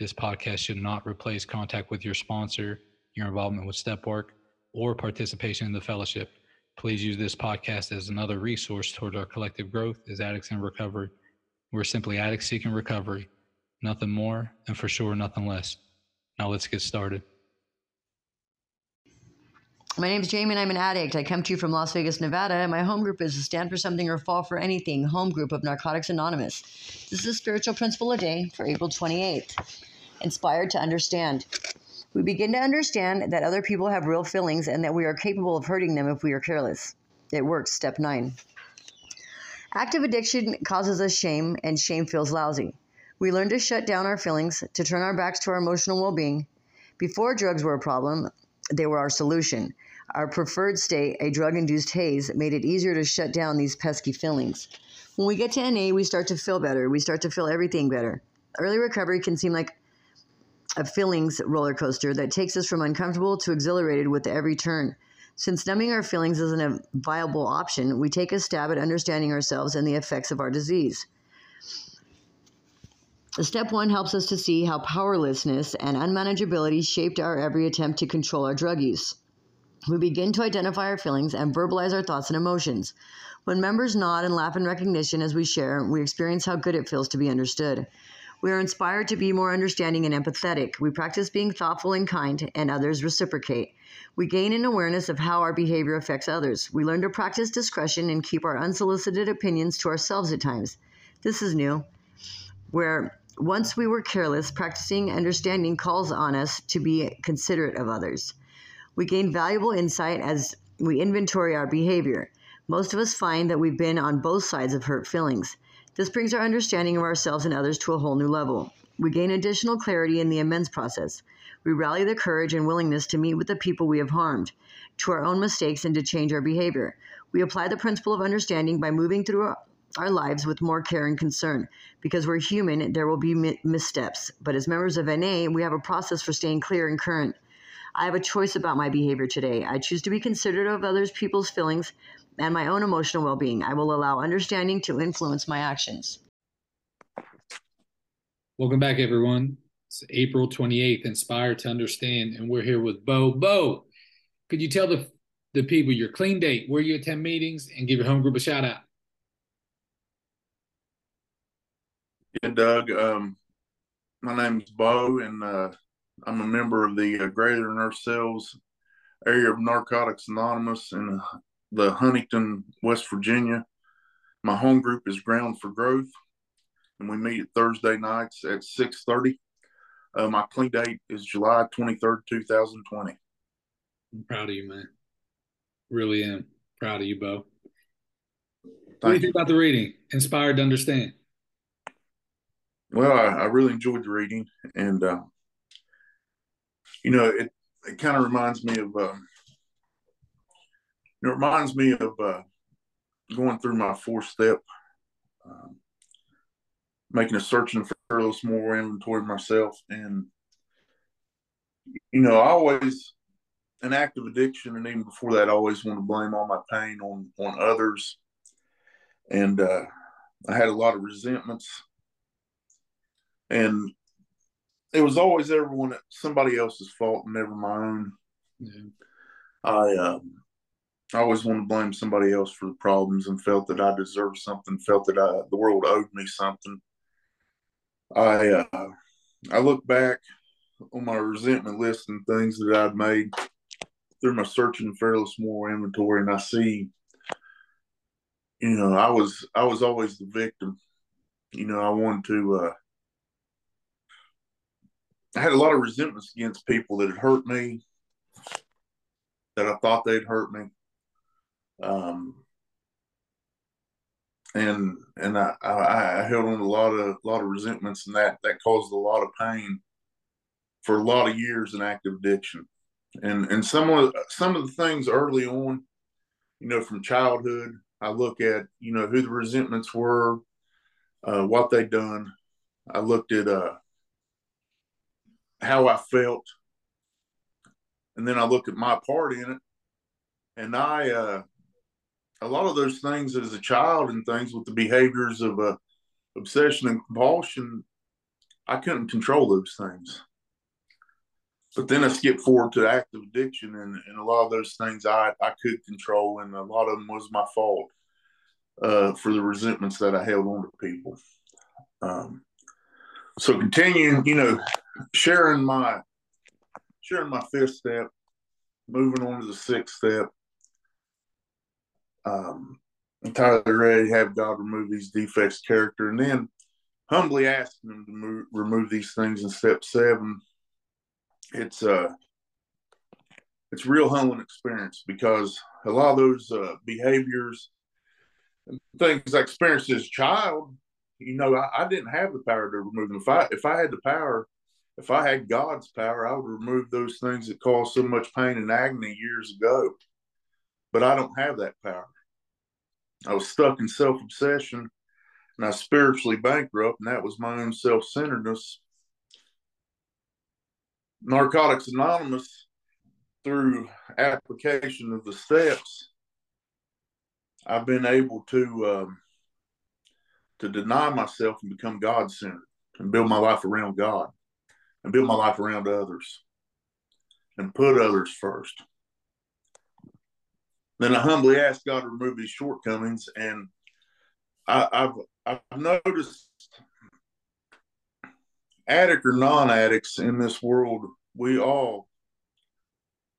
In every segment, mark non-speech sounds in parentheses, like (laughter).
This podcast should not replace contact with your sponsor, your involvement with step work, or participation in the fellowship. Please use this podcast as another resource toward our collective growth as addicts in recovery. We're simply addicts seeking recovery, nothing more, and for sure, nothing less. Now let's get started. My name is Jamie and I'm an addict. I come to you from Las Vegas, Nevada. And my home group is to stand for something or fall for anything. Home group of Narcotics Anonymous. This is a spiritual principle a day for April 28th. Inspired to understand. We begin to understand that other people have real feelings and that we are capable of hurting them if we are careless. It works. Step nine. Active addiction causes us shame, and shame feels lousy. We learn to shut down our feelings, to turn our backs to our emotional well being. Before drugs were a problem, they were our solution. Our preferred state, a drug induced haze, made it easier to shut down these pesky feelings. When we get to NA, we start to feel better. We start to feel everything better. Early recovery can seem like a feelings roller coaster that takes us from uncomfortable to exhilarated with every turn. Since numbing our feelings isn't a viable option, we take a stab at understanding ourselves and the effects of our disease. Step one helps us to see how powerlessness and unmanageability shaped our every attempt to control our drug use. We begin to identify our feelings and verbalize our thoughts and emotions. When members nod and laugh in recognition as we share, we experience how good it feels to be understood. We are inspired to be more understanding and empathetic. We practice being thoughtful and kind, and others reciprocate. We gain an awareness of how our behavior affects others. We learn to practice discretion and keep our unsolicited opinions to ourselves at times. This is new, where once we were careless, practicing understanding calls on us to be considerate of others. We gain valuable insight as we inventory our behavior. Most of us find that we've been on both sides of hurt feelings. This brings our understanding of ourselves and others to a whole new level. We gain additional clarity in the amends process. We rally the courage and willingness to meet with the people we have harmed, to our own mistakes, and to change our behavior. We apply the principle of understanding by moving through our lives with more care and concern. Because we're human, there will be missteps. But as members of NA, we have a process for staying clear and current. I have a choice about my behavior today. I choose to be considerate of others people's feelings and my own emotional well being. I will allow understanding to influence my actions. Welcome back, everyone. It's April 28th, Inspired to Understand, and we're here with Beau. Beau, could you tell the, the people your clean date, where you attend meetings, and give your home group a shout out? Yeah, Doug. Um, my name is Beau, and uh, I'm a member of the uh, Greater Nurse Cells area of Narcotics Anonymous in uh, the Huntington, West Virginia. My home group is Ground for Growth, and we meet Thursday nights at 6.30. Uh, my clean date is July 23rd, 2020. I'm proud of you, man. Really am proud of you, Beau. Thank what do you think about the reading? Inspired to understand. Well, I, I really enjoyed the reading, and uh, you know, it it kind of reminds me of, uh, it reminds me of uh, going through my fourth step, um, making a search and fearless more inventory myself, and you know, I always an act of addiction, and even before that, I always want to blame all my pain on on others, and uh, I had a lot of resentments and it was always everyone somebody else's fault and never my own. Yeah. I um, I always wanted to blame somebody else for the problems and felt that I deserved something, felt that I, the world owed me something. I uh, I look back on my resentment list and things that I'd made through my searching and fearless moral inventory, and I see, you know, I was I was always the victim. You know, I wanted to uh, I had a lot of resentments against people that had hurt me, that I thought they'd hurt me. Um, and and I, I, I held on a lot of a lot of resentments, and that that caused a lot of pain. for a lot of years in active addiction, and and some of some of the things early on, you know, from childhood, I look at you know who the resentments were, uh, what they'd done. I looked at uh, how I felt, and then I look at my part in it, and I uh, a lot of those things as a child and things with the behaviors of uh, obsession and compulsion, I couldn't control those things. But then I skip forward to active addiction, and, and a lot of those things I, I could control, and a lot of them was my fault uh, for the resentments that I held on to people. Um, so continuing, you know, sharing my sharing my fifth step, moving on to the sixth step. Um, entirely ready to have God remove these defects character, and then humbly asking Him to move, remove these things in step seven. It's uh, it's real humbling experience because a lot of those uh, behaviors and things I experienced as a child, you know, I, I didn't have the power to remove them. If I if I had the power, if I had God's power, I would remove those things that caused so much pain and agony years ago. But I don't have that power. I was stuck in self obsession and I spiritually bankrupt, and that was my own self centeredness. Narcotics Anonymous, through application of the steps, I've been able to um, to deny myself and become God centered and build my life around God and build my life around others and put others first. Then I humbly ask God to remove these shortcomings, and I, I've I've noticed addict or non-addicts in this world, we all.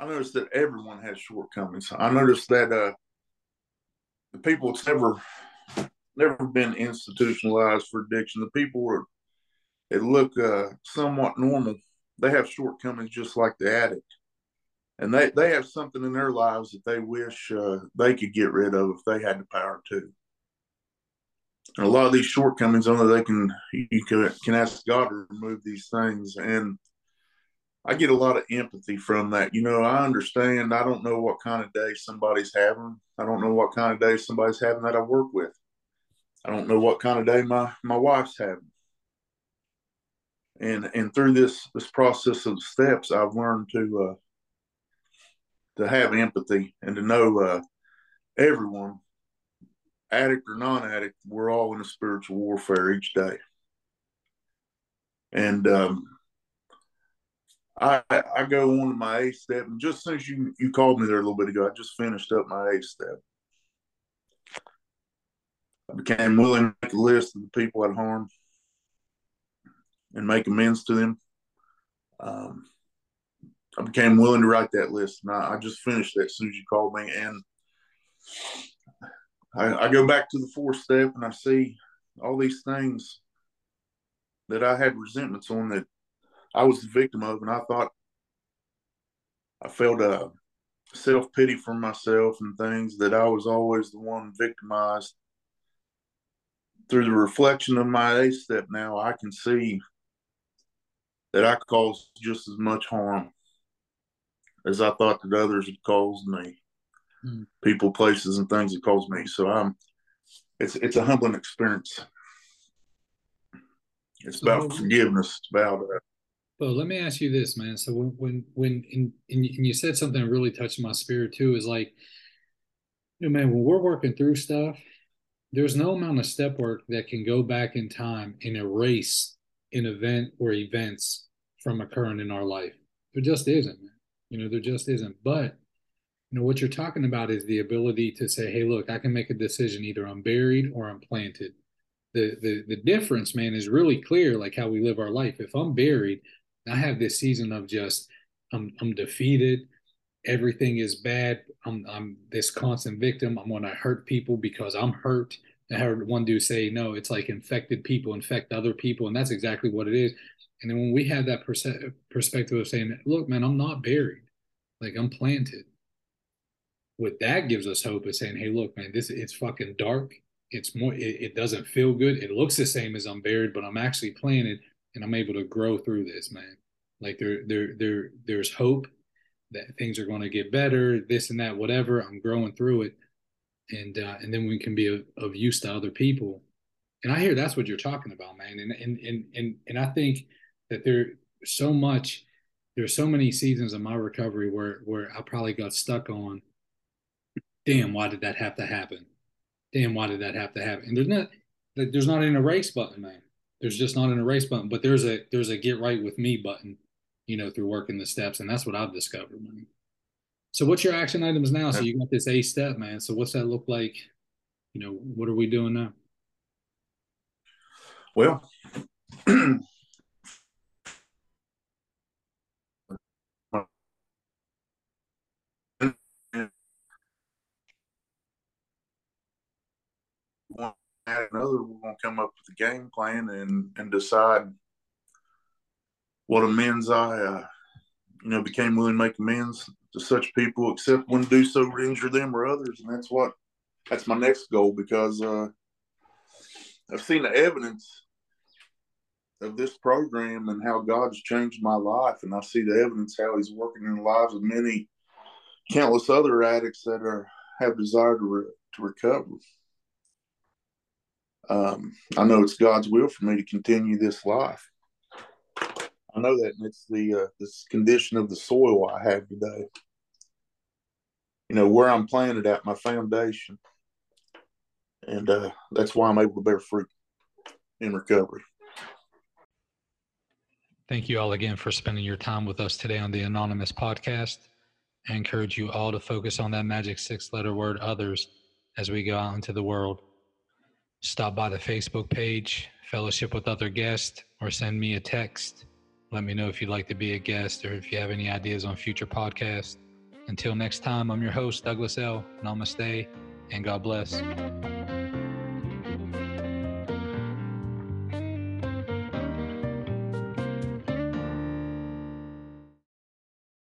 I noticed that everyone has shortcomings. I noticed that uh, the people that's never never been institutionalized for addiction, the people are, that look uh, somewhat normal, they have shortcomings just like the addict and they they have something in their lives that they wish uh, they could get rid of if they had the power to. And a lot of these shortcomings, only they can you can can ask God to remove these things, and I get a lot of empathy from that. You know, I understand. I don't know what kind of day somebody's having. I don't know what kind of day somebody's having that I work with. I don't know what kind of day my my wife's having. And and through this this process of steps, I've learned to uh, to have empathy and to know uh, everyone, addict or non-addict, we're all in a spiritual warfare each day. And um, I I go on to my eighth step, and just since you you called me there a little bit ago, I just finished up my eighth step. I became willing to make a list of the people I'd harmed and make amends to them. Um, I became willing to write that list. And I, I just finished that as soon as you called me. And I, I, go back to the fourth step and I see all these things that I had resentments on that I was the victim of. And I thought I felt a self pity for myself and things that I was always the one victimized. Through the reflection of my A step now, I can see that I caused just as much harm as I thought that others had caused me. Mm. People, places, and things that caused me. So I'm. It's it's a humbling experience. It's so, about forgiveness. It's about. Uh, well, let me ask you this, man. So when when when and, and you said something that really touched my spirit too is like, you know, man, when we're working through stuff, there's no amount of step work that can go back in time and erase an event or events from occurring in our life. There just isn't. You know, there just isn't. But you know what you're talking about is the ability to say, "Hey, look, I can make a decision. Either I'm buried or I'm planted." The the the difference, man, is really clear. Like how we live our life. If I'm buried, I have this season of just I'm I'm defeated. Everything is bad. I'm I'm this constant victim. I'm gonna hurt people because I'm hurt. I heard one dude say, no, it's like infected people infect other people. And that's exactly what it is. And then when we have that perse- perspective of saying, look, man, I'm not buried, like I'm planted. What that gives us hope is saying, hey, look, man, this it's fucking dark. It's more, it, it doesn't feel good. It looks the same as I'm buried, but I'm actually planted and I'm able to grow through this, man. Like there, there, there, there's hope that things are going to get better, this and that, whatever. I'm growing through it, and uh, and then we can be of, of use to other people. And I hear that's what you're talking about, man. And and and and and I think that there so much, there's so many seasons of my recovery where where I probably got stuck on. Damn, why did that have to happen? Damn, why did that have to happen? And there's not there's not an erase button, man. There's just not an erase button, but there's a there's a get right with me button you know, through working the steps. And that's what I've discovered, man. So what's your action items now? So uh, you got this A step, man. So what's that look like? You know, what are we doing now? Well, (clears throat) another, we're going to come up with a game plan and, and decide what amends I, uh, you know, became willing to make amends to such people, except when to do so to injure them or others, and that's what that's my next goal because uh, I've seen the evidence of this program and how God's changed my life, and I see the evidence how He's working in the lives of many countless other addicts that are have desire to re- to recover. Um, I know it's God's will for me to continue this life. I know that, and it's the uh, this condition of the soil I have today. You know where I'm planted at, my foundation, and uh, that's why I'm able to bear fruit in recovery. Thank you all again for spending your time with us today on the Anonymous podcast. I encourage you all to focus on that magic six letter word others as we go out into the world. Stop by the Facebook page, fellowship with other guests, or send me a text let me know if you'd like to be a guest or if you have any ideas on future podcasts. Until next time, I'm your host, Douglas L. Namaste, and God bless.